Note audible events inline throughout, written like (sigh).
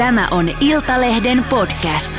Tämä on Iltalehden podcast.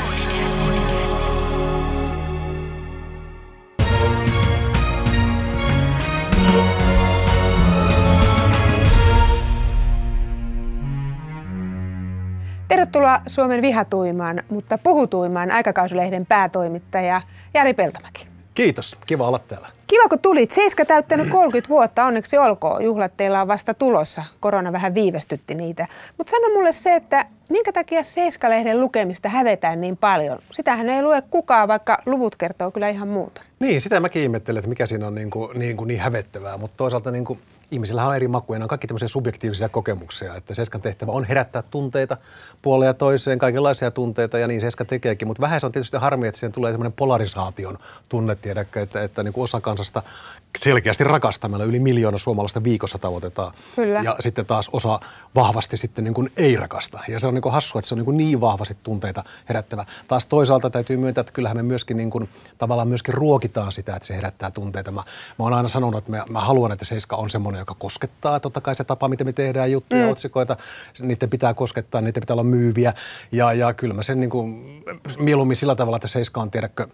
Tervetuloa Suomen vihatuimaan, mutta puhutuimaan aikakauslehden päätoimittaja Jari Peltomäki. Kiitos, kiva olla täällä. Kiva kun tulit. Seiska täyttänyt (clears throat) 30 vuotta, onneksi olkoon. Juhlat teillä on vasta tulossa. Korona vähän viivästytti niitä. Mutta sano mulle se, että minkä takia Seiska-lehden lukemista hävetään niin paljon? Sitähän ei lue kukaan, vaikka luvut kertoo kyllä ihan muuta. Niin, sitä mäkin ihmettelen, että mikä siinä on niin, kuin, niin, kuin niin hävettävää, mutta toisaalta niin kuin, ihmisillä on eri makuja, ne on kaikki tämmöisiä subjektiivisia kokemuksia, että Seskan tehtävä on herättää tunteita puoleen ja toiseen, kaikenlaisia tunteita ja niin Seska tekeekin, mutta vähän se on tietysti harmi, että siihen tulee semmoinen polarisaation tunne, tiedäkö, että, että niin kuin osa kansasta selkeästi rakastamalla yli miljoona suomalaista viikossa tavoitetaan. Kyllä. Ja sitten taas osa vahvasti sitten niin kuin ei rakasta. Ja se on niin kuin hassua, että se on niin, kuin niin vahvasti tunteita herättävä. Taas toisaalta täytyy myöntää, että kyllähän me myöskin niin kuin, tavallaan myöskin ruokitaan sitä, että se herättää tunteita. Mä, mä oon aina sanonut, että mä, mä haluan, että Seiska on semmoinen, joka koskettaa. Totta kai se tapa, miten me tehdään juttuja, mm. otsikoita, niiden pitää koskettaa, niiden pitää olla myyviä. Ja, ja kyllä mä sen niin kuin, mieluummin sillä tavalla, että Seiska on, tiedäkö,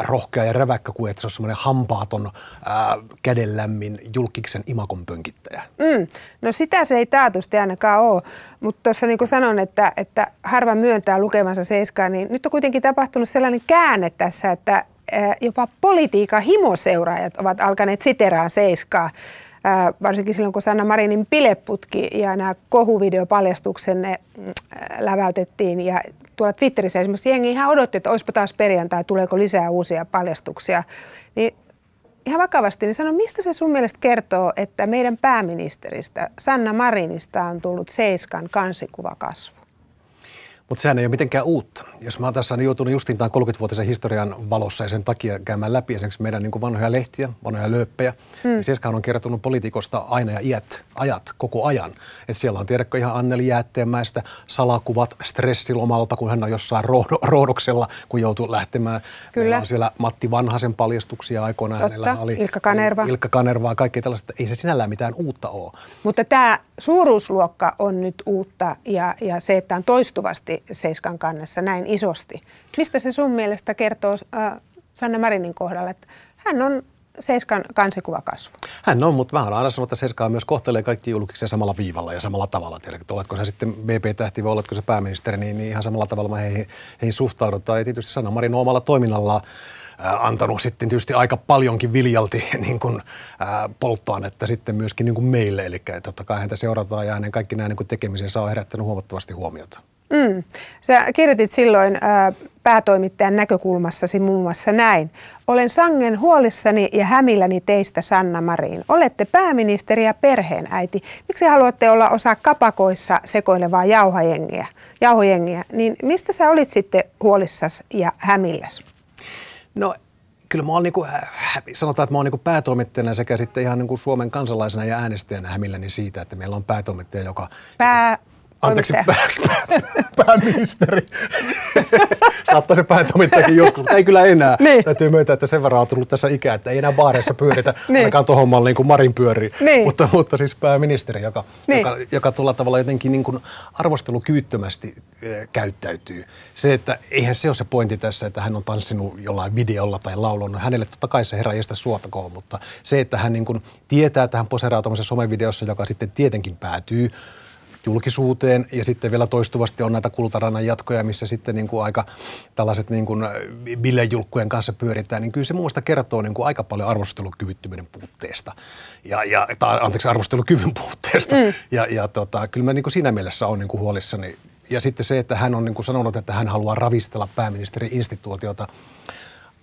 rohkea ja räväkkä kuin että se on semmoinen hampaaton, ää, kädenlämmin julkiksen imakon pönkittäjä. Mm. No sitä se ei taatusti ainakaan ole, mutta tuossa niin kuin sanon, että, että harva myöntää lukemansa seiskaa, niin nyt on kuitenkin tapahtunut sellainen käänne tässä, että jopa politiikan himoseuraajat ovat alkaneet siteraa seiskaa. Varsinkin silloin, kun Sanna Marinin pileputki ja nämä kohuvideopaljastuksenne läväytettiin ja tuolla Twitterissä esimerkiksi jengi ihan odotti, että olisipa taas perjantai, tuleeko lisää uusia paljastuksia. Niin ihan vakavasti, niin sano, mistä se sun mielestä kertoo, että meidän pääministeristä Sanna Marinista on tullut Seiskan kansikuva kasvu? Mutta sehän ei ole mitenkään uutta. Jos mä oon tässä joutunut justiin tämän 30-vuotisen historian valossa ja sen takia käymään läpi esimerkiksi meidän niin vanhoja lehtiä, vanhoja lööppejä, mm. niin Seskahan on kertonut politiikosta aina ja iät, ajat koko ajan. Et siellä on tiedäkö ihan Anneli Jäätteenmäestä salakuvat stressilomalta, kun hän on jossain roodoksella, kun joutuu lähtemään. Kyllä. Meillä on siellä Matti Vanhasen paljastuksia aikoinaan. Totta. Hänellä oli Ilkka Kanerva. Ilkka Kanervaa, kaikki tällaista. Ei se sinällään mitään uutta ole. Mutta tämä suuruusluokka on nyt uutta ja, ja se, että on toistuvasti Seiskan kannessa näin isosti. Mistä se sun mielestä kertoo äh, Sanna Marinin kohdalla, että hän on Seiskan kansikuva kasvu? Hän on, mutta mä olen aina sanonut, että Seiska myös kohtelee kaikki julkisia samalla viivalla ja samalla tavalla. Tiedä, että oletko sä sitten BP-tähti vai oletko sä pääministeri, niin, niin ihan samalla tavalla heihin, heihin suhtaudutaan. Ja tietysti Sanna Marin omalla toiminnallaan äh, antanut sitten tietysti aika paljonkin viljalti (laughs) niin kuin, äh, polttoainetta sitten myöskin niin kuin meille. Eli totta kai häntä seurataan ja hänen kaikki nämä niin tekemisensä on herättänyt huomattavasti huomiota. Mm. Sä kirjoitit silloin ää, päätoimittajan näkökulmassasi muun muassa näin. Olen sangen huolissani ja hämilläni teistä Sanna Marin. Olette pääministeri ja perheenäiti. Miksi haluatte olla osa kapakoissa sekoilevaa jauhojengiä? jauhojengiä? Niin mistä sä olit sitten huolissas ja hämilläs? No kyllä mä oon niin kuin, sanotaan, että mä oon niin päätoimittajana sekä sitten ihan niin kuin Suomen kansalaisena ja äänestäjänä hämilläni siitä, että meillä on päätoimittaja, joka... Pää Anteeksi, pääministeri. Saattaa se päätoimittajakin joskus, mutta ei kyllä enää. Niin. Täytyy myöntää, että sen verran on tullut tässä ikää, että ei enää baareissa pyöritä, (laughs) niin. ainakaan tuohon malliin kuin Marin pyörii. Niin. Mutta, mutta siis pääministeri, joka, niin. joka, joka tuolla tavalla jotenkin niin kuin arvostelukyyttömästi äh, käyttäytyy. Se, että eihän se ole se pointti tässä, että hän on tanssinut jollain videolla tai laulunut. Hänelle totta kai se herra jästä suotakoon, mutta se, että hän niin kuin tietää, että hän poseraa somevideossa, joka sitten tietenkin päätyy julkisuuteen ja sitten vielä toistuvasti on näitä kultaranan jatkoja, missä sitten niin kuin aika tällaiset niin kuin bilejulkkujen kanssa pyöritään, niin kyllä se muista kertoo niin kuin aika paljon arvostelukyvyttömyyden puutteesta ja, ja tai, anteeksi arvostelukyvyn puutteesta mm. ja, ja tota, kyllä mä niin kuin siinä mielessä on niin kuin huolissani ja sitten se, että hän on niin kuin sanonut, että hän haluaa ravistella pääministeri-instituutiota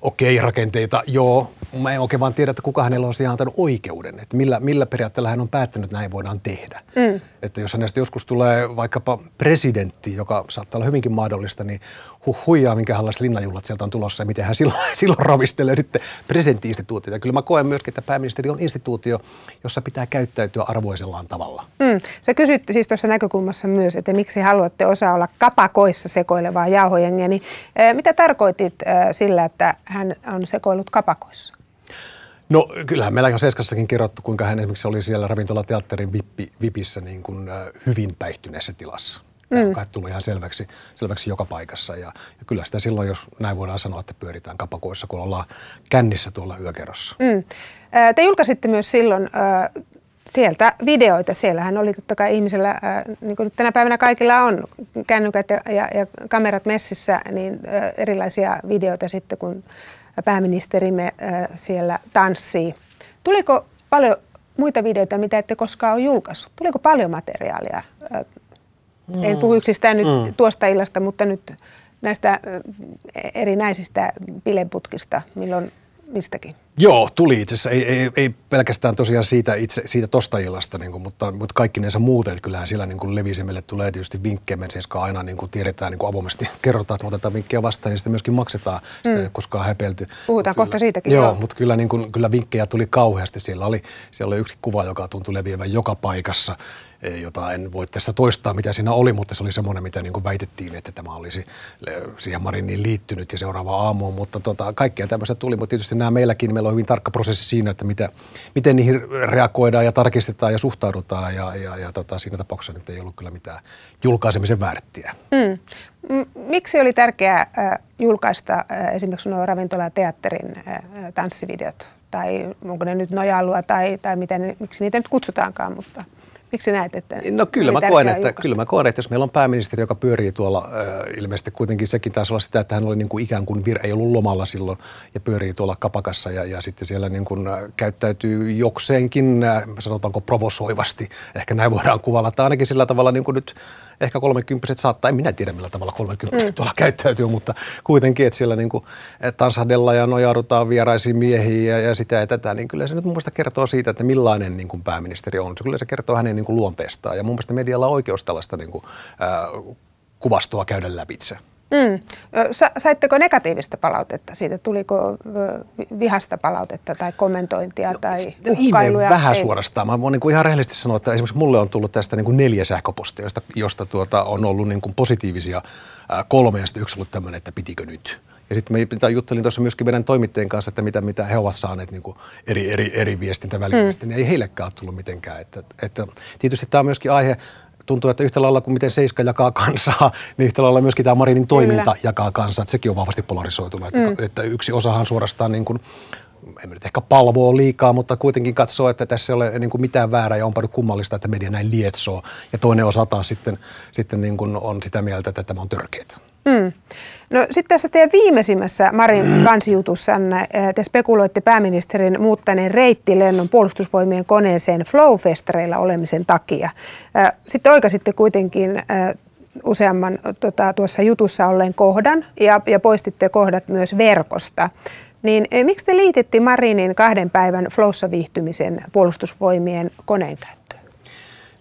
okei, rakenteita, joo. Mä en oikein vaan tiedä, että kuka hänellä on siihen antanut oikeuden, että millä, millä periaatteella hän on päättänyt, että näin voidaan tehdä. Mm. Että jos hänestä joskus tulee vaikkapa presidentti, joka saattaa olla hyvinkin mahdollista, niin huh, huijaa, minkälaista linnanjuhlat sieltä on tulossa ja miten hän silloin, (laughs) silloin ravistelee sitten presidentti-instituutiota. Kyllä mä koen myöskin, että pääministeri on instituutio, jossa pitää käyttäytyä arvoisellaan tavalla. Mm. Sä kysyt siis tuossa näkökulmassa myös, että miksi haluatte osaa olla kapakoissa sekoilevaa jauhojengiä, niin mitä tarkoitit sillä, että hän on sekoillut kapakoissa? No kyllähän meillä on Seskassakin kerrottu, kuinka hän esimerkiksi oli siellä ravintolateatterin vippi, vipissä niin kuin, hyvin päihtyneessä tilassa. Tämä mm. on tullut ihan selväksi, selväksi joka paikassa. Ja, ja kyllä sitä silloin, jos näin voidaan sanoa, että pyöritään kapakoissa, kun ollaan kännissä tuolla yökerrossa. Mm. Te julkaisitte myös silloin sieltä videoita. Siellähän oli totta kai ihmisellä, äh, niin kuin tänä päivänä kaikilla on kännykät ja, ja, ja kamerat messissä, niin äh, erilaisia videoita sitten, kun pääministerimme äh, siellä tanssii. Tuliko paljon muita videoita, mitä ette koskaan ole julkaissut? Tuliko paljon materiaalia? Mm. En puhu yksistään nyt mm. tuosta illasta, mutta nyt näistä erinäisistä bileputkista, milloin mistäkin? Joo, tuli itse asiassa. Ei, ei, ei pelkästään tosiaan siitä, itse, siitä tosta illasta, niin kuin, mutta, mutta kaikki näissä muuten. Että kyllähän siellä niin levisemille tulee tietysti vinkkejä. Me siis aina niin kuin tiedetään niin kuin avoimesti, (laughs) kerrotaan, että me otetaan vinkkejä vastaan, niin sitä myöskin maksetaan. Sitä mm. ei ole koskaan häpelty. Puhutaan kyllä, kohta siitäkin. Joo, joo. mutta kyllä, niin kuin, kyllä vinkkejä tuli kauheasti. Siellä oli, siellä oli yksi kuva, joka tuntui leviävän joka paikassa jota en voi tässä toistaa, mitä siinä oli, mutta se oli semmoinen, mitä niin kuin väitettiin, että tämä olisi siihen Mariniin liittynyt ja seuraava aamuun, mutta tota, kaikkea tämmöistä tuli, mutta tietysti nämä meilläkin, meillä on hyvin tarkka prosessi siinä, että mitä, miten niihin reagoidaan ja tarkistetaan ja suhtaudutaan ja, ja, ja tota, siinä tapauksessa nyt ei ollut kyllä mitään julkaisemisen väärttiä. Mm. Miksi oli tärkeää äh, julkaista äh, esimerkiksi nuo ravintola- ja teatterin äh, tanssivideot? Tai onko ne nyt nojallua tai, tai miten, miksi niitä nyt kutsutaankaan, mutta – Miksi näet, että No kyllä mä, koen, että, kyllä mä koen, että jos meillä on pääministeri, joka pyörii tuolla, äh, ilmeisesti kuitenkin sekin taisi olla sitä, että hän oli niin kuin ikään kuin vir, ei ollut lomalla silloin ja pyörii tuolla kapakassa ja, ja sitten siellä niin kuin, äh, käyttäytyy jokseenkin, äh, sanotaanko provosoivasti, ehkä näin voidaan kuvalla, tai ainakin sillä tavalla niin kuin nyt ehkä kolmekymppiset saattaa, en minä tiedä millä tavalla kolmekymppiset mm. tuolla käyttäytyy, mutta kuitenkin, että siellä niin kuin tansahdella ja nojaudutaan vieraisiin miehiin ja, ja sitä ja tätä, niin kyllä se nyt mun mielestä kertoo siitä, että millainen niin kuin pääministeri on. Se kyllä se kertoo hänen niin kuin luonteestaan ja mun mielestä medialla on oikeus tällaista niin kuin, äh, kuvastoa käydä lävitse. Mm. Saitteko negatiivista palautetta siitä? Tuliko vihasta palautetta tai kommentointia no, tai uhkailuja? vähän ei. suorastaan. Mä voin niin kuin ihan rehellisesti sanoa, että esimerkiksi mulle on tullut tästä niin kuin neljä sähköpostia, josta, josta tuota, on ollut niin kuin positiivisia kolme ja sitten yksi ollut tämmöinen, että pitikö nyt. Ja sitten mä juttelin tuossa myöskin meidän toimittajien kanssa, että mitä, mitä he ovat saaneet niin kuin eri, eri, eri viestintävälineistä, mm. niin ei heillekään ole tullut mitenkään. Että, että tietysti tämä on myöskin aihe, tuntuu, että yhtä lailla kuin miten Seiska jakaa kansaa, (laughs) niin yhtä lailla myöskin tämä Marinin toiminta Kyllä. jakaa kansaa. Että sekin on vahvasti polarisoitunut. Mm. Että, että yksi osahan suorastaan niin kuin, en nyt ehkä palvoa liikaa, mutta kuitenkin katsoo, että tässä ei ole niin kuin mitään väärää ja on paljon kummallista, että media näin lietsoo. Ja toinen osa taas sitten, sitten niin kuin on sitä mieltä, että tämä on törkeää. Mm. No sitten tässä teidän viimeisimmässä Marin kansijutussanne te spekuloitte pääministerin muuttaneen reittilennon puolustusvoimien koneeseen Flow-festareilla olemisen takia. Sitten oikaisitte kuitenkin useamman tota, tuossa jutussa olleen kohdan ja, ja poistitte kohdat myös verkosta. Niin miksi te liititte Marinin kahden päivän Flowssa viihtymisen puolustusvoimien koneen käyttöön?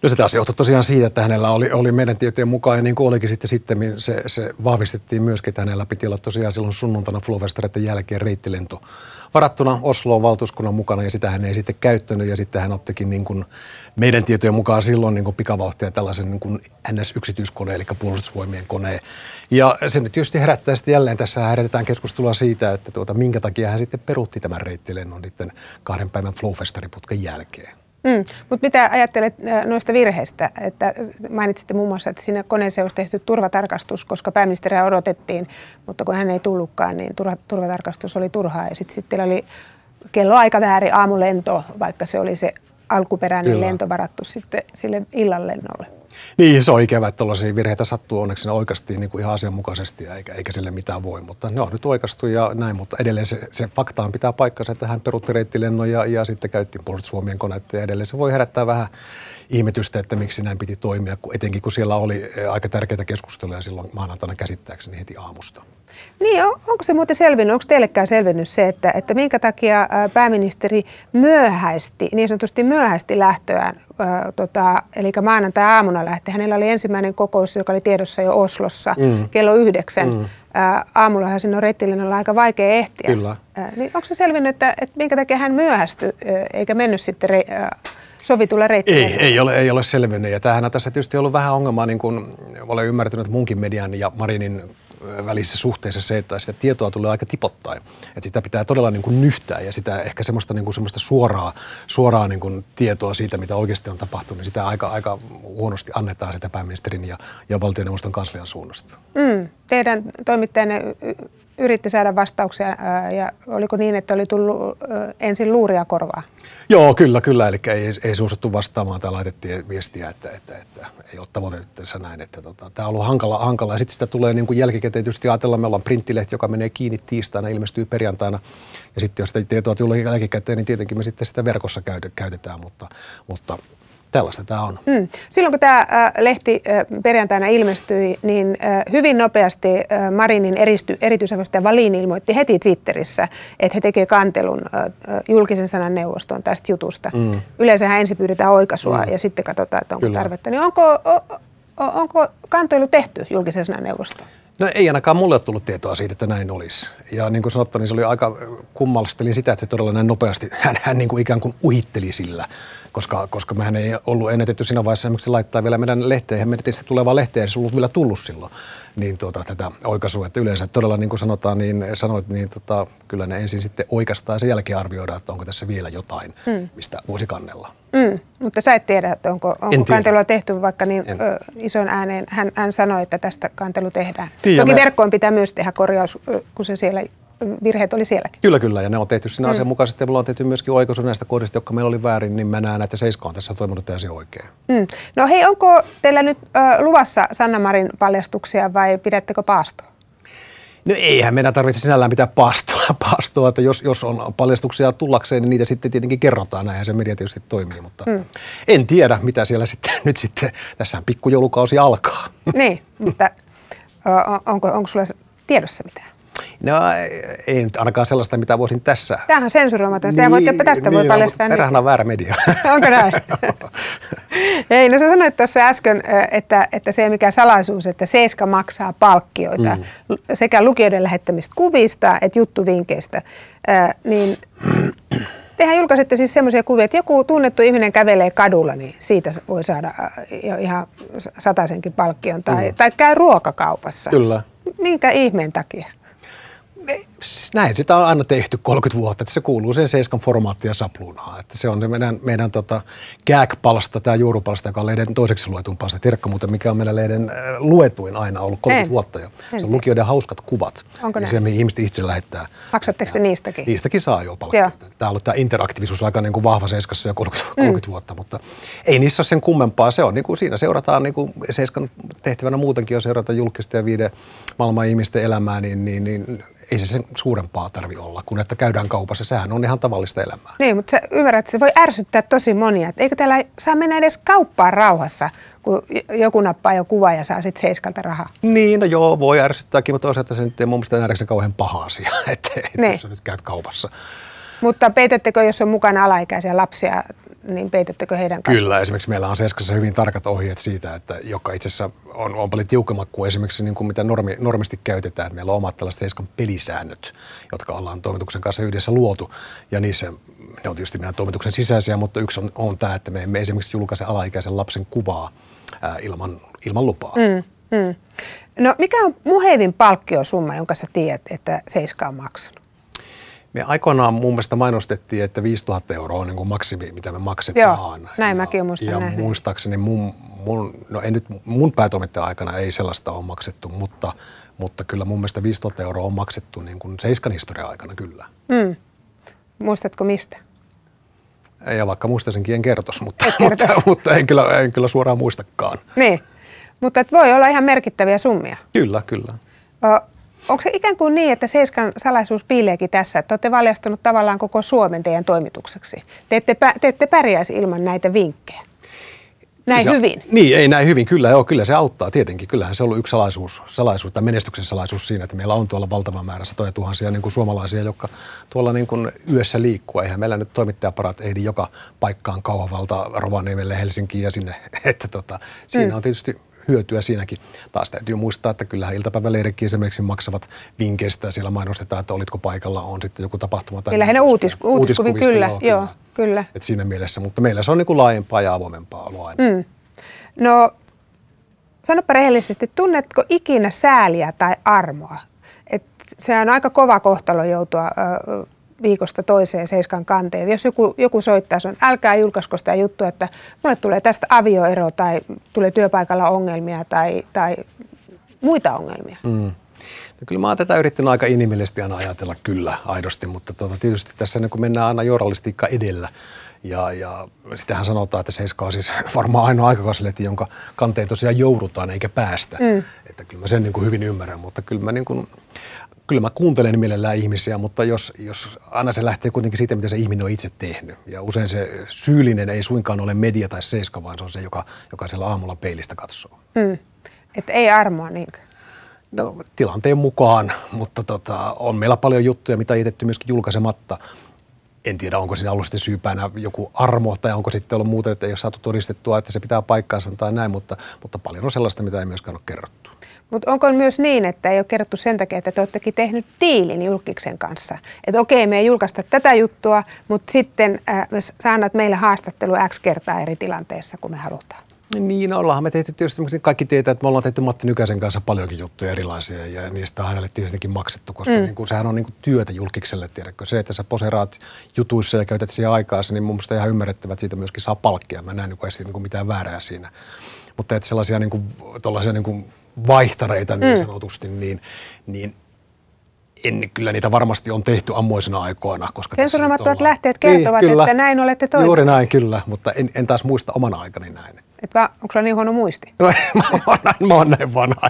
No se taas johtui tosiaan siitä, että hänellä oli, oli meidän tietojen mukaan, ja niin kuin olikin sitten, sitten se, se vahvistettiin myöskin, että hänellä piti olla tosiaan silloin sunnuntaina Flowfestareiden jälkeen reittilento varattuna Osloon valtuuskunnan mukana, ja sitä hän ei sitten käyttänyt, ja sitten hän ottikin niin kuin meidän tietojen mukaan silloin niin kuin pikavauhtia tällaisen niin kuin NS-yksityiskoneen, eli puolustusvoimien koneen. Ja se nyt tietysti herättää sitten jälleen, tässä herätetään keskustelua siitä, että tuota, minkä takia hän sitten peruutti tämän reittilennon sitten kahden päivän Flowfestariputken jälkeen. Mm. Mutta mitä ajattelet noista virheistä? Että mainitsitte muun muassa, että siinä koneeseen olisi tehty turvatarkastus, koska pääministeriä odotettiin, mutta kun hän ei tullutkaan, niin turva, turvatarkastus oli turhaa. Ja sitten sit oli kello aika väärin aamulento, vaikka se oli se alkuperäinen Kyllä. lento varattu sitten sille illanlennolle. Niin, se on ikävä, että tuollaisia virheitä sattuu. Onneksi ne oikeastaan niin kuin ihan asianmukaisesti eikä, eikä sille mitään voi. Mutta ne on nyt oikeastu ja näin, mutta edelleen se, se faktaan pitää paikkansa, että hän perutti reittilennon ja, ja sitten käytti puolustusvoimien konetta ja edelleen se voi herättää vähän ihmetystä, että miksi näin piti toimia, kun etenkin kun siellä oli eh, aika tärkeitä keskusteluja silloin maanantaina käsittääkseni heti aamusta. Niin, on, onko se muuten selvinnyt, onko teillekään selvinnyt se, että, että minkä takia pääministeri myöhästi, niin sanotusti myöhästi lähtöään, ää, tota, eli maanantai-aamuna lähti. Hänellä oli ensimmäinen kokous, joka oli tiedossa jo Oslossa mm. kello yhdeksän. Mm. Ää, aamullahan sinne on reittilinjalla aika vaikea ehtiä. Kyllä. Ää, niin onko se selvinnyt, että, että minkä takia hän myöhästyi, eikä mennyt sitten re, sovitulla reitillä? Ei, ei ole, ei ole selvinnyt. Ja tämähän on tässä tietysti ollut vähän ongelmaa, niin kuin olen ymmärtänyt munkin median ja Marinin välisessä suhteessa se, että sitä tietoa tulee aika tipottain. Että sitä pitää todella niin kuin nyhtää ja sitä ehkä semmoista, niin kuin semmoista suoraa, suoraa niin kuin tietoa siitä, mitä oikeasti on tapahtunut, niin sitä aika, aika huonosti annetaan sitä pääministerin ja, ja valtioneuvoston kanslian suunnasta. Mm. Teidän toimittajanne yritti saada vastauksia ja oliko niin, että oli tullut ensin luuria korvaa? Joo, kyllä, kyllä. Eli ei, ei suostuttu vastaamaan tai laitettiin viestiä, että, että, että ei ole tavoitteessa näin. Että tota, tämä on ollut hankala, hankala. Ja sitten sitä tulee niin kuin jälkikäteen tietysti ajatella, me ollaan printtilehti, joka menee kiinni tiistaina, ilmestyy perjantaina. Ja sitten jos sitä tietoa tulee jälkikäteen, niin tietenkin me sitten sitä verkossa käytetään, mutta, mutta Tällaista tämä on. Mm. Silloin kun tämä äh, lehti äh, perjantaina ilmestyi, niin äh, hyvin nopeasti Marinin eristy, erityisavustaja Valin ilmoitti heti Twitterissä, että he tekevät kantelun julkisen sanan neuvostoon tästä jutusta. Mm. Yleensähän ensin pyydetään oikaisua mm. ja sitten katsotaan, että onko Kyllä. tarvetta. Niin onko, onko kantelu tehty julkisen sanan neuvostoon? No ei ainakaan mulle ole tullut tietoa siitä, että näin olisi. Ja niin kuin sanottu, niin se oli aika kummallista sitä, että se todella näin nopeasti, hän, hän niin kuin ikään kuin uhitteli sillä koska, koska mehän ei ollut ennätetty siinä vaiheessa esimerkiksi laittaa vielä meidän lehteen, menettiin sitten tulevaa lehteen, ei se ollut vielä tullut silloin, niin tuota, tätä oikaisua, että yleensä todella niin kuin sanotaan, niin sanoit, niin tota, kyllä ne ensin sitten oikaistaan ja sen jälkeen arvioidaan, että onko tässä vielä jotain, mm. mistä voisi kannella. Mm, mutta sä et tiedä, että onko, onko kantelua tehty, vaikka niin ö, ison ääneen hän, hän sanoi, että tästä kantelu tehdään. Tiedä, Toki me... verkkoon pitää myös tehdä korjaus, kun se siellä virheet oli sielläkin. Kyllä, kyllä. Ja ne on tehty siinä mm. asianmukaisesti. Mulla on tehty myöskin oikaisu näistä kohdista, jotka meillä oli väärin, niin mä näen, että Seiska on tässä toiminut täysin oikein. Mm. No hei, onko teillä nyt ö, luvassa Sanna Marin paljastuksia vai pidättekö paastoa? No eihän meidän tarvitse sisällään pitää paastoa, (laughs) paastoa että jos, jos on paljastuksia tullakseen, niin niitä sitten tietenkin kerrotaan, näinhän se media tietysti toimii, mutta mm. en tiedä, mitä siellä (laughs) sitten nyt sitten, tässä pikkujoulukausi alkaa. Niin, mutta onko, onko sulla tiedossa mitään? No ei nyt ainakaan sellaista, mitä voisin tässä. Tämähän on sensuroimaton. Niin, voitte, tästä niin, voi paljastaa. Perähän on väärä media. (laughs) Onko näin? (laughs) ei, no sä sanoit tuossa äsken, että, että se ei mikään salaisuus, että Seiska maksaa palkkioita mm. sekä lukijoiden lähettämistä kuvista että juttuvinkkeistä. Äh, niin (clears throat) tehän julkaisitte siis semmoisia kuvia, että joku tunnettu ihminen kävelee kadulla, niin siitä voi saada jo ihan sataisenkin palkkion. Tai, mm. tai käy ruokakaupassa. Kyllä. Minkä ihmeen takia? Näin sitä on aina tehty 30 vuotta, että se kuuluu sen seiskan formaattia sapluunaan. Että se on se meidän, meidän tota, gag-palsta, tämä juurupalsta, joka on lehden toiseksi luetun palsta. Tiedätkö muuten, mikä on meidän lehden äh, luetuin aina ollut 30 en. vuotta jo. En. Se on lukijoiden hauskat kuvat. Onko ja se, mihin ihmiset itse lähettää. Maksatteko te niistäkin? Niistäkin saa jo palkkaa. Tämä on ollut tämä interaktiivisuus aika niin kuin vahva seiskassa jo 30, 30 mm. vuotta, mutta ei niissä ole sen kummempaa. Se on niin kuin siinä seurataan niin kuin seiskan tehtävänä muutenkin on seurata julkista ja viide maailman ihmisten elämää, niin, niin, niin ei se sen suurempaa tarvi olla, kun että käydään kaupassa. Sehän on ihan tavallista elämää. Niin, mutta sä ymmärrät, että se voi ärsyttää tosi monia. Eikö täällä saa mennä edes kauppaan rauhassa, kun joku nappaa jo kuva ja saa sitten seiskalta rahaa? Niin, no joo, voi ärsyttääkin, mutta toisaalta se nyt ei mun mielestä nähdäkseni kauhean paha asia, (laughs) että niin. jos nyt käyt kaupassa. Mutta peitettekö, jos on mukana alaikäisiä lapsia, niin peitettekö heidän kanssa? Kyllä, esimerkiksi meillä on Seskassa hyvin tarkat ohjeet siitä, että joka itse asiassa on, on paljon tiukemmat kuin esimerkiksi niin kuin mitä normi, normisti käytetään. Meillä on omat tällaiset Seskan pelisäännöt, jotka ollaan toimituksen kanssa yhdessä luotu. Ja niissä, ne on tietysti meidän toimituksen sisäisiä, mutta yksi on, on tämä, että me emme esimerkiksi julkaise alaikäisen lapsen kuvaa ää, ilman, ilman lupaa. Mm, mm. No mikä on muhevin palkkiosumma, jonka sä tiedät, että Seiska on maksanut? Me aikoinaan mun mielestä mainostettiin, että 5000 euroa on niin kuin maksimi, mitä me maksetaan. Joo, näin ja, mäkin muistan Ja nähden. muistaakseni mun, mun, no ei nyt mun päätoimittajan aikana ei sellaista ole maksettu, mutta, mutta kyllä mun mielestä 5000 euroa on maksettu niin kuin Seiskan historian aikana kyllä. Mm. Muistatko mistä? Ja vaikka muistaisinkin, en kertoisi, mutta, (laughs) mutta, mutta en, kyllä, en kyllä suoraan muistakaan. Niin, mutta voi olla ihan merkittäviä summia. Kyllä, kyllä. O, Onko se ikään kuin niin, että Seiskan salaisuus piileekin tässä, että olette valjastanut tavallaan koko Suomen teidän toimitukseksi? Te ette, te ette pärjäisi ilman näitä vinkkejä. Näin se, hyvin. Niin, ei näin hyvin. Kyllä, joo, kyllä se auttaa tietenkin. Kyllähän se on ollut yksi salaisuus, salaisuus tai menestyksen salaisuus siinä, että meillä on tuolla valtava määrä satoja tuhansia niin kuin suomalaisia, jotka tuolla niin kuin yössä liikkuu. Eihän meillä nyt toimittajaparat ehdi joka paikkaan Kauhavalta, Rovaniemelle, Helsinkiin ja sinne. (laughs) Että tota, siinä mm. on tietysti hyötyä siinäkin. Taas täytyy muistaa, että kyllähän iltapäiväleidenkin esimerkiksi maksavat vinkkeistä. Siellä mainostetaan, että olitko paikalla, on sitten joku tapahtuma. Tai Kyllä ne uutis, uutiskuvia, kyllä, joo, joo, kyllä. Et siinä mielessä, mutta meillä se on niin kuin laajempaa ja avoimempaa ollut aina. Mm. No Sanoppa rehellisesti, tunnetko ikinä sääliä tai armoa? Et se on aika kova kohtalo joutua ö, viikosta toiseen seiskan kanteen. Jos joku, joku soittaa, että älkää julkaisko sitä juttua, että mulle tulee tästä avioero tai tulee työpaikalla ongelmia tai, tai muita ongelmia. Mm. No kyllä mä oon tätä yrittänyt aika inhimillisesti aina ajatella kyllä aidosti, mutta tota, tietysti tässä niin kun mennään aina journalistiikka edellä, ja, ja sitähän sanotaan, että Seiska on siis (laughs) varmaan ainoa aikakauslehti, jonka kanteen tosiaan joudutaan eikä päästä. Mm. Että kyllä mä sen niin kuin hyvin ymmärrän, mutta kyllä mä, niin kuin, kyllä mä kuuntelen mielellään ihmisiä, mutta jos, jos aina se lähtee kuitenkin siitä, mitä se ihminen on itse tehnyt. Ja usein se syyllinen ei suinkaan ole media tai Seiska, vaan se on se, joka, joka siellä aamulla peilistä katsoo. Mm. Että ei armoa niinkö? No, tilanteen mukaan, mutta tota, on meillä paljon juttuja, mitä on jätetty myöskin julkaisematta. En tiedä, onko siinä ollut sitten syypäänä joku armo tai onko sitten ollut muuta, että ei ole saatu todistettua, että se pitää paikkaansa tai näin, mutta, mutta paljon on sellaista, mitä ei myöskään ole kerrottu. Mutta onko myös niin, että ei ole kerrottu sen takia, että te olettekin tehnyt diilin julkiksen kanssa? Että okei, me ei julkaista tätä juttua, mutta sitten äh, sä annat meille haastattelu X kertaa eri tilanteessa, kun me halutaan. Niin, ollaan me tehty tietysti, kaikki tietää, että me ollaan tehty Matti Nykäsen kanssa paljonkin juttuja erilaisia ja niistä on hänelle tietenkin maksettu, koska mm. niin kuin, sehän on niin kuin työtä julkikselle, tiedätkö. Se, että sä poseraat jutuissa ja käytät siihen aikaa, niin mun mielestä ihan ymmärrettävä, että siitä myöskin saa palkkia. Mä näen niin niin kuin mitään väärää siinä. Mutta että sellaisia niin kuin, niin kuin vaihtareita niin mm. sanotusti, niin, niin en, kyllä niitä varmasti on tehty ammoisena aikoina. Koska Sen sanomattomat lähteet kertovat, niin, kyllä, että näin olette toimineet. Juuri näin, kyllä, mutta en, en taas muista oman aikani näin. Et va, onko sulla niin huono muisti? No, (laughs) mä, oon näin, mä oon näin vanha,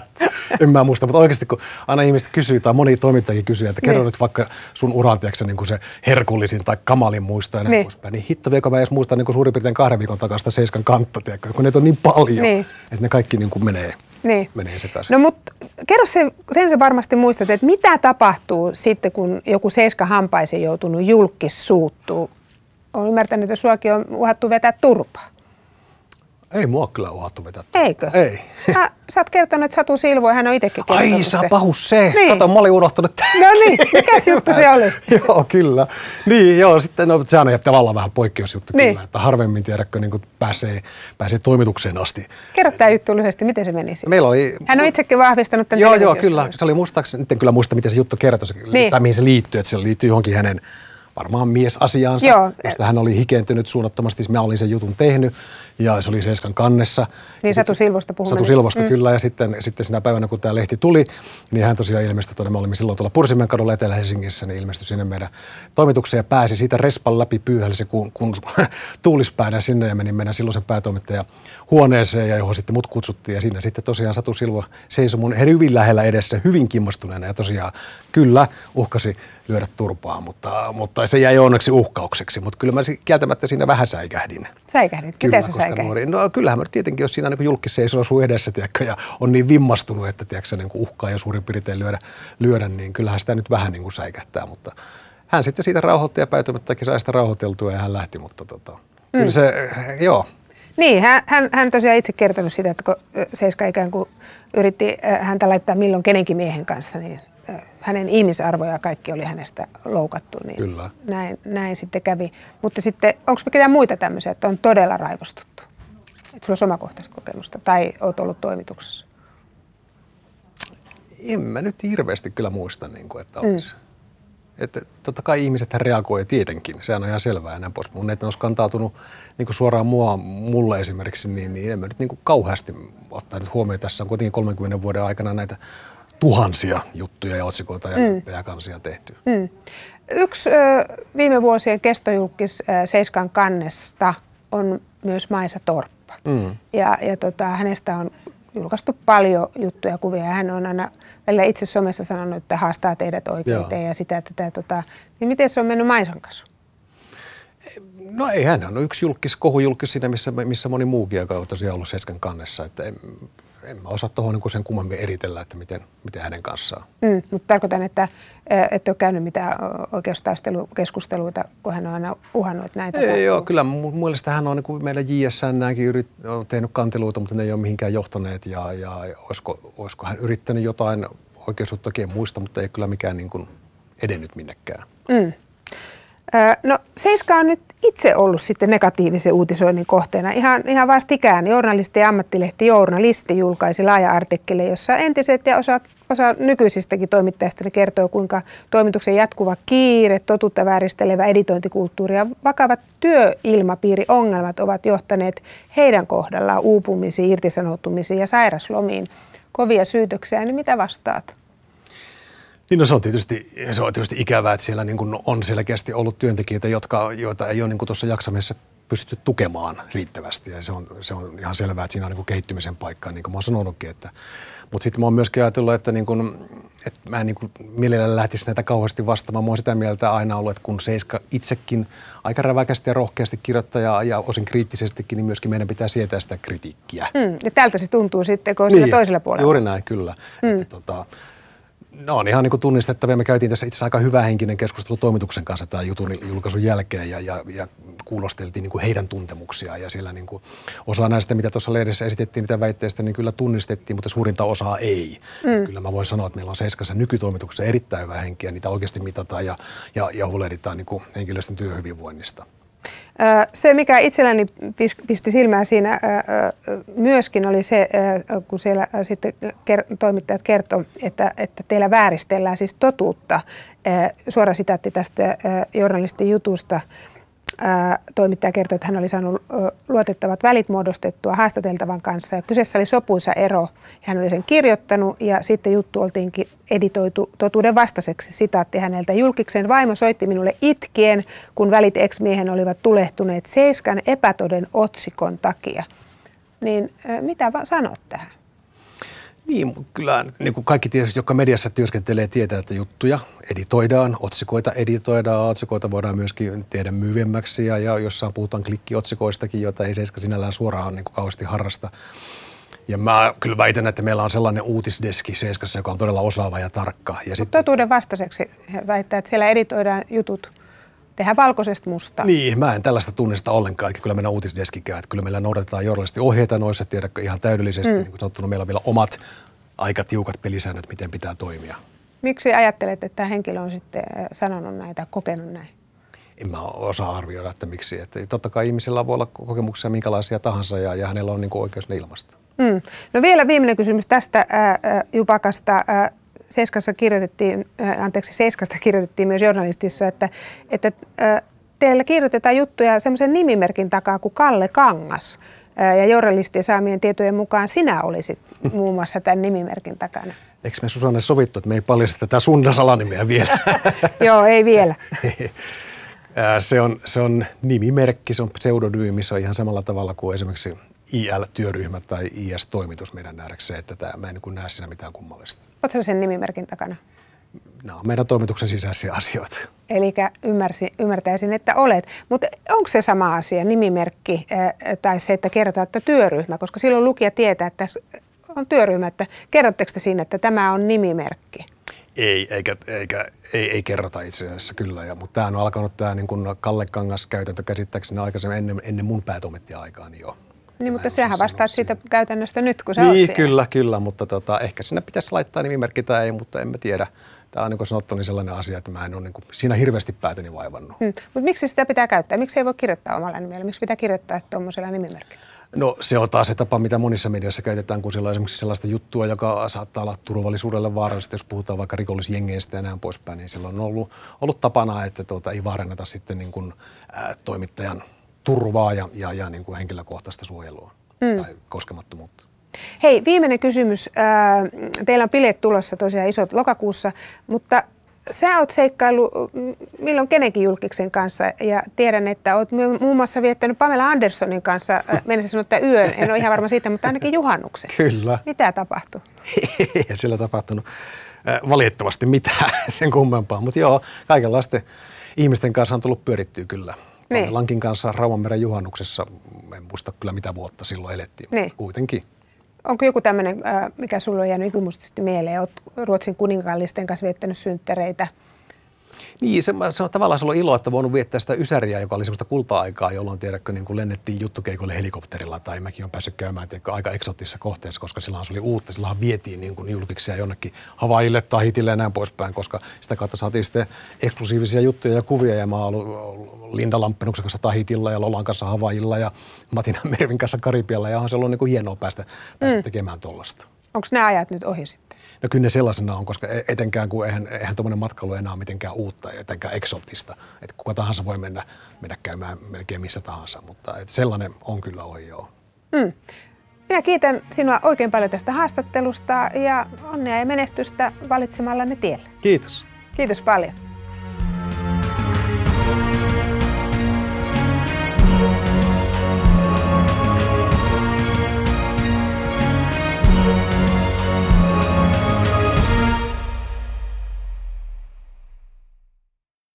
en mä muista. Mutta oikeasti kun aina ihmiset kysyy, tai moni toimittajakin kysyy, että kerro niin. nyt vaikka sun uran, niin kuin se herkullisin tai kamalin muisto ja näin niin. poispäin. Niin hitto vielä, mä edes muistan niin kuin suurin piirtein kahden viikon takasta seiskan kantta, tiedätkö, kun ne on niin paljon, niin. että ne kaikki niin kuin menee, niin. menee sekaisin. No mutta kerro sen, sen se varmasti muistat, että mitä tapahtuu sitten, kun joku seiska hampaisi joutunut julkis suuttuu? Olen ymmärtänyt, että suakin on uhattu vetää turpaa. Ei mua kyllä uhattu vetää. Eikö? Ei. Sä, sä oot kertonut, että Satu Silvo, hän on itsekin kertonut Ai, sä pahu se. Niin. Kato, mä olin unohtanut. No niin, mikä juttu se oli? (laughs) joo, kyllä. Niin, joo, sitten no, sehän on tavallaan vähän poikkeusjuttu niin. kyllä, että harvemmin tiedäkö niin pääsee, pääsee toimitukseen asti. Kerro tämä juttu lyhyesti, miten se meni Meillä oli... Hän on itsekin vahvistanut tämän Joo, joo, kyllä. Se oli muistaakseni, nyt en kyllä muista, miten se juttu kertoi, niin. tai mihin se liittyy, että se liittyy johonkin hänen varmaan miesasiaansa, Joo. josta hän oli hikentynyt suunnattomasti. Mä olin sen jutun tehnyt ja se oli Seiskan kannessa. Niin Satu Silvosta puhumme. Satu Silvosta mm. kyllä ja sitten, sitten sinä päivänä kun tämä lehti tuli, niin hän tosiaan ilmestyi tuonne, me olimme silloin tuolla Pursimen kadulla Etelä-Helsingissä, niin ilmestyi sinne meidän toimitukseen ja pääsi siitä respan läpi pyyhällä se kun, kun (laughs) tuulispäänä sinne ja meni meidän silloisen päätoimittajan huoneeseen ja johon sitten mut kutsuttiin ja siinä sitten tosiaan Satu Silvo seisoi mun hyvin lähellä edessä, hyvin kimmastuneena ja tosiaan kyllä uhkasi lyödä turpaa, mutta, mutta se jäi onneksi uhkaukseksi. Mutta kyllä mä kieltämättä siinä vähän säikähdin. Säikähdit? Miten se säikähdit? Nuori, no kyllähän mä tietenkin, jos siinä niin julkisseisoo sun edessä tiedätkö, ja on niin vimmastunut, että tiedätkö, niin uhkaa ja suurin piirtein lyödä, lyödä, niin kyllähän sitä nyt vähän niin kuin säikähtää. Mutta hän sitten siitä rauhoitti ja päätymättäkin sai sitä rauhoiteltua ja hän lähti, mutta tota, mm. kyllä se, joo. Niin, hän, hän, hän tosiaan itse kertonut sitä, että kun Seiska ikään kuin yritti häntä laittaa milloin kenenkin miehen kanssa, niin hänen ihmisarvoja ja kaikki oli hänestä loukattu. Niin Kyllä. Näin, näin sitten kävi. Mutta sitten, onko ketään muita tämmöisiä, että on todella raivostuttu? Että sulla on omakohtaista kokemusta tai olet ollut toimituksessa? En mä nyt hirveästi kyllä muista, niin kuin, että olisi. Mm. Että totta kai ihmiset reagoi tietenkin, sehän on ihan selvää ja näin pois. Mun että olisi kantautunut niin kuin suoraan mua, mulle esimerkiksi, niin, niin en mä nyt niin kuin kauheasti ottaa nyt huomioon. Tässä on kuitenkin 30 vuoden aikana näitä tuhansia juttuja ja otsikoita ja, mm. ja kansia tehty. Mm. Yksi ö, viime vuosien kestojulkis ö, Seiskan kannesta on myös Maisa Torppa. Mm. Ja, ja tota, hänestä on julkaistu paljon juttuja ja kuvia. Hän on aina välillä itse somessa sanonut, että haastaa teidät oikeuteen Joo. ja sitä, että tota, niin miten se on mennyt Maisan kanssa? No ei, hän on yksi julkis, kohujulkis siinä, missä, missä moni muukin, joka on tosiaan ollut Seiskan kannessa. Että en, en mä osaa tuohon niin sen kummemmin eritellä, että miten, miten hänen kanssaan. Mm, mutta tarkoitan, että et ole käynyt mitään oikeustaistelukeskusteluita, kun hän on aina uhannut, että näitä Ei, joo, kyllä mun mielestä hän on niin kuin meidän JSNäkin yrit, on tehnyt kanteluita, mutta ne ei ole mihinkään johtaneet. Ja, ja olisiko, olisiko hän yrittänyt jotain oikeusjuttuakin, en muista, mutta ei kyllä mikään niin kuin edennyt minnekään. Mm. No Seiska on nyt itse ollut sitten negatiivisen uutisoinnin kohteena. Ihan, ihan vastikään journalisti ja ammattilehti Journalisti julkaisi laaja artikkeli, jossa entiset ja osa, osa nykyisistäkin toimittajista kertoo, kuinka toimituksen jatkuva kiire, totuutta vääristelevä editointikulttuuri ja vakavat työilmapiiriongelmat ovat johtaneet heidän kohdallaan uupumisiin, irtisanoutumisiin ja sairaslomiin. Kovia syytöksiä, niin mitä vastaat? Niin no se on tietysti, se on tietysti ikävää, että siellä niin kuin on selkeästi ollut työntekijöitä, jotka, joita ei ole niin tuossa jaksamisessa pystytty tukemaan riittävästi. Ja se on, se on ihan selvää, että siinä on niin kuin kehittymisen paikka, niin kuin mä oon sanonutkin. Että, mutta sitten mä oon myöskin ajatellut, että, niin kuin, että mä en niin kuin mielelläni lähtisi näitä kauheasti vastaamaan. Mä oon sitä mieltä aina ollut, että kun Seiska itsekin aika räväkästi ja rohkeasti kirjoittaa ja, ja osin kriittisestikin, niin myöskin meidän pitää sietää sitä kritiikkiä. Mm, ja tältä se tuntuu sitten, kun niin, toisella puolella. Juuri näin, kyllä. Mm. Että, tota, No on ihan niin kuin tunnistettavia. Me käytiin tässä itse asiassa aika hyvä henkinen keskustelu toimituksen kanssa tämän jutun julkaisun jälkeen ja, ja, ja kuulosteltiin niin kuin heidän tuntemuksiaan. Ja siellä niin kuin osa näistä, mitä tuossa lehdessä esitettiin, niitä väitteistä, niin kyllä tunnistettiin, mutta suurinta osaa ei. Mm. Kyllä mä voin sanoa, että meillä on Seiskassa nykytoimituksessa erittäin hyvä henki ja niitä oikeasti mitataan ja, ja, ja huolehditaan niin kuin henkilöstön työhyvinvoinnista. Se, mikä itselläni pisti silmään siinä myöskin, oli se, kun siellä sitten toimittajat kertoi, että, että teillä vääristellään siis totuutta. Suora sitaatti tästä journalistin jutusta toimittaja kertoi, että hän oli saanut luotettavat välit muodostettua haastateltavan kanssa. Ja kyseessä oli sopuisa ero. Hän oli sen kirjoittanut ja sitten juttu oltiinkin editoitu totuuden vastaiseksi. Sitaatti häneltä. Julkiksen vaimo soitti minulle itkien, kun välit ex-miehen olivat tulehtuneet Seiskan epätoden otsikon takia. Niin mitä sanot tähän? Niin, kyllä niin kuin kaikki tietysti, jotka mediassa työskentelee, tietää, että juttuja editoidaan, otsikoita editoidaan, otsikoita voidaan myöskin tehdä myyvemmäksi ja, ja jossain puhutaan klikkiotsikoistakin, joita ei Seiska sinällään suoraan niin kuin kauheasti harrasta. Ja mä kyllä väitän, että meillä on sellainen uutisdeski Seiskassa, joka on todella osaava ja tarkka. Ja sit... Totuuden vastaiseksi väittää, että siellä editoidaan jutut tehdään valkoisesta mustaa. Niin, mä en tällaista tunnista ollenkaan, eikä kyllä meidän uutisdeskikään. Että kyllä meillä noudatetaan journalisti ohjeita noissa, tiedätkö ihan täydellisesti. Mm. Niin kuin sanottu, meillä on vielä omat aika tiukat pelisäännöt, miten pitää toimia. Miksi ajattelet, että tämä henkilö on sitten äh, sanonut näitä, kokenut näin? En mä osaa arvioida, että miksi. Että totta kai ihmisillä voi olla kokemuksia minkälaisia tahansa ja, ja hänellä on niin oikeus ne ilmasta. Mm. No vielä viimeinen kysymys tästä äh, äh, Jupakasta. Ää, Seiskassa kirjoitettiin, ää, anteeksi, Seiskasta (laughs) kirjoitettiin myös journalistissa, että, että ää, teillä kirjoitetaan juttuja semmoisen nimimerkin takaa kuin Kalle Kangas. Ja journalistien saamien tietojen mukaan sinä olisit (laughs) muun muassa tämän nimimerkin takana. Eikö me Susanne sovittu, että me ei paljasta tätä sun salanimeä vielä? (laughs) Joo, ei vielä. se, on, se on nimimerkki, se on pseudonyymi, se on ihan samalla tavalla kuin esimerkiksi IL-työryhmä tai IS-toimitus meidän nähdäkseen, että tämä, mä en niin näe siinä mitään kummallista. Oletko sen nimimerkin takana? No, meidän toimituksen sisäisiä asioita. Eli ymmärtäisin, että olet. Mutta onko se sama asia, nimimerkki tai se, että kerrotaan, että työryhmä? Koska silloin lukija tietää, että on työryhmä, että kerrotteko te siinä, että tämä on nimimerkki? Ei, eikä, eikä, ei, ei kerrota itse asiassa kyllä. Ja, mutta tämä on alkanut tämä niin Kalle Kangas käytäntö käsittääkseni aikaisemmin ennen, ennen mun aikaa niin jo. Niin, mutta sehän vastaat siitä käytännöstä nyt, kun sä Niin, kyllä, kyllä, mutta tota, ehkä sinne pitäisi laittaa nimimerkki tai ei, mutta en mä tiedä tämä on niin kuin sanottu niin sellainen asia, että mä en ole niin kuin siinä hirveästi päätäni vaivannut. Hmm. Mutta miksi sitä pitää käyttää? Miksi ei voi kirjoittaa omalla nimellä? Miksi pitää kirjoittaa tuommoisella nimimerkillä? No se on taas se tapa, mitä monissa medioissa käytetään, kun siellä on esimerkiksi sellaista juttua, joka saattaa olla turvallisuudelle vaarallista, jos puhutaan vaikka rikollisjengeistä ja näin poispäin, niin silloin on ollut, ollut tapana, että tuota, ei vaaranneta sitten niin kuin, ää, toimittajan turvaa ja, ja, ja niin kuin henkilökohtaista suojelua mm. tai koskemattomuutta. Hei, viimeinen kysymys. Teillä on bileet tulossa tosiaan isot lokakuussa, mutta sä oot seikkailu milloin kenenkin julkiksen kanssa ja tiedän, että oot muun muassa viettänyt Pamela Anderssonin kanssa, (laughs) mennessä sanoa, että yön, en ole ihan varma siitä, mutta ainakin juhannuksen. Kyllä. Mitä tapahtui? (laughs) Ei siellä tapahtunut valitettavasti mitään (laughs) sen kummempaa, mutta joo, kaikenlaisten ihmisten kanssa on tullut pyörittyä kyllä. Niin. Pamelankin kanssa Raumanmeren juhannuksessa, en muista kyllä mitä vuotta silloin elettiin, niin. mutta kuitenkin. Onko joku tämmöinen, mikä sulla on jäänyt ikuisesti mieleen? Olet Ruotsin kuninkaallisten kanssa viettänyt synttereitä. Niin, se, se on tavallaan se on ilo, että voinut viettää sitä ysäriä, joka oli semmoista kulta-aikaa, jolloin tiedätkö, niin kuin lennettiin juttukeikolle helikopterilla tai mäkin olen päässyt käymään tiedätkö, aika eksotissa kohteessa, koska silloin se oli uutta. Silloin vietiin niin kuin julkiksi ja jonnekin Havaille, Tahitille ja näin poispäin, koska sitä kautta saatiin sitten eksklusiivisia juttuja ja kuvia ja mä oon ollut Linda Lamppenuksen kanssa Tahitilla ja Lolan kanssa Havailla ja Matina Mervin kanssa Karibialla ja on se ollut niin kuin hienoa päästä, päästä mm. tekemään tuollaista. Onko nämä ajat nyt ohi sitten? No kyllä ne sellaisena on, koska e- etenkään kun eihän, eihän tuommoinen matkailu enää ole mitenkään uutta ja etenkään eksoottista. Että kuka tahansa voi mennä, mennä käymään melkein missä tahansa, mutta et sellainen on kyllä ohi joo. Mm. Minä kiitän sinua oikein paljon tästä haastattelusta ja onnea ja menestystä valitsemallanne tiellä. Kiitos. Kiitos paljon.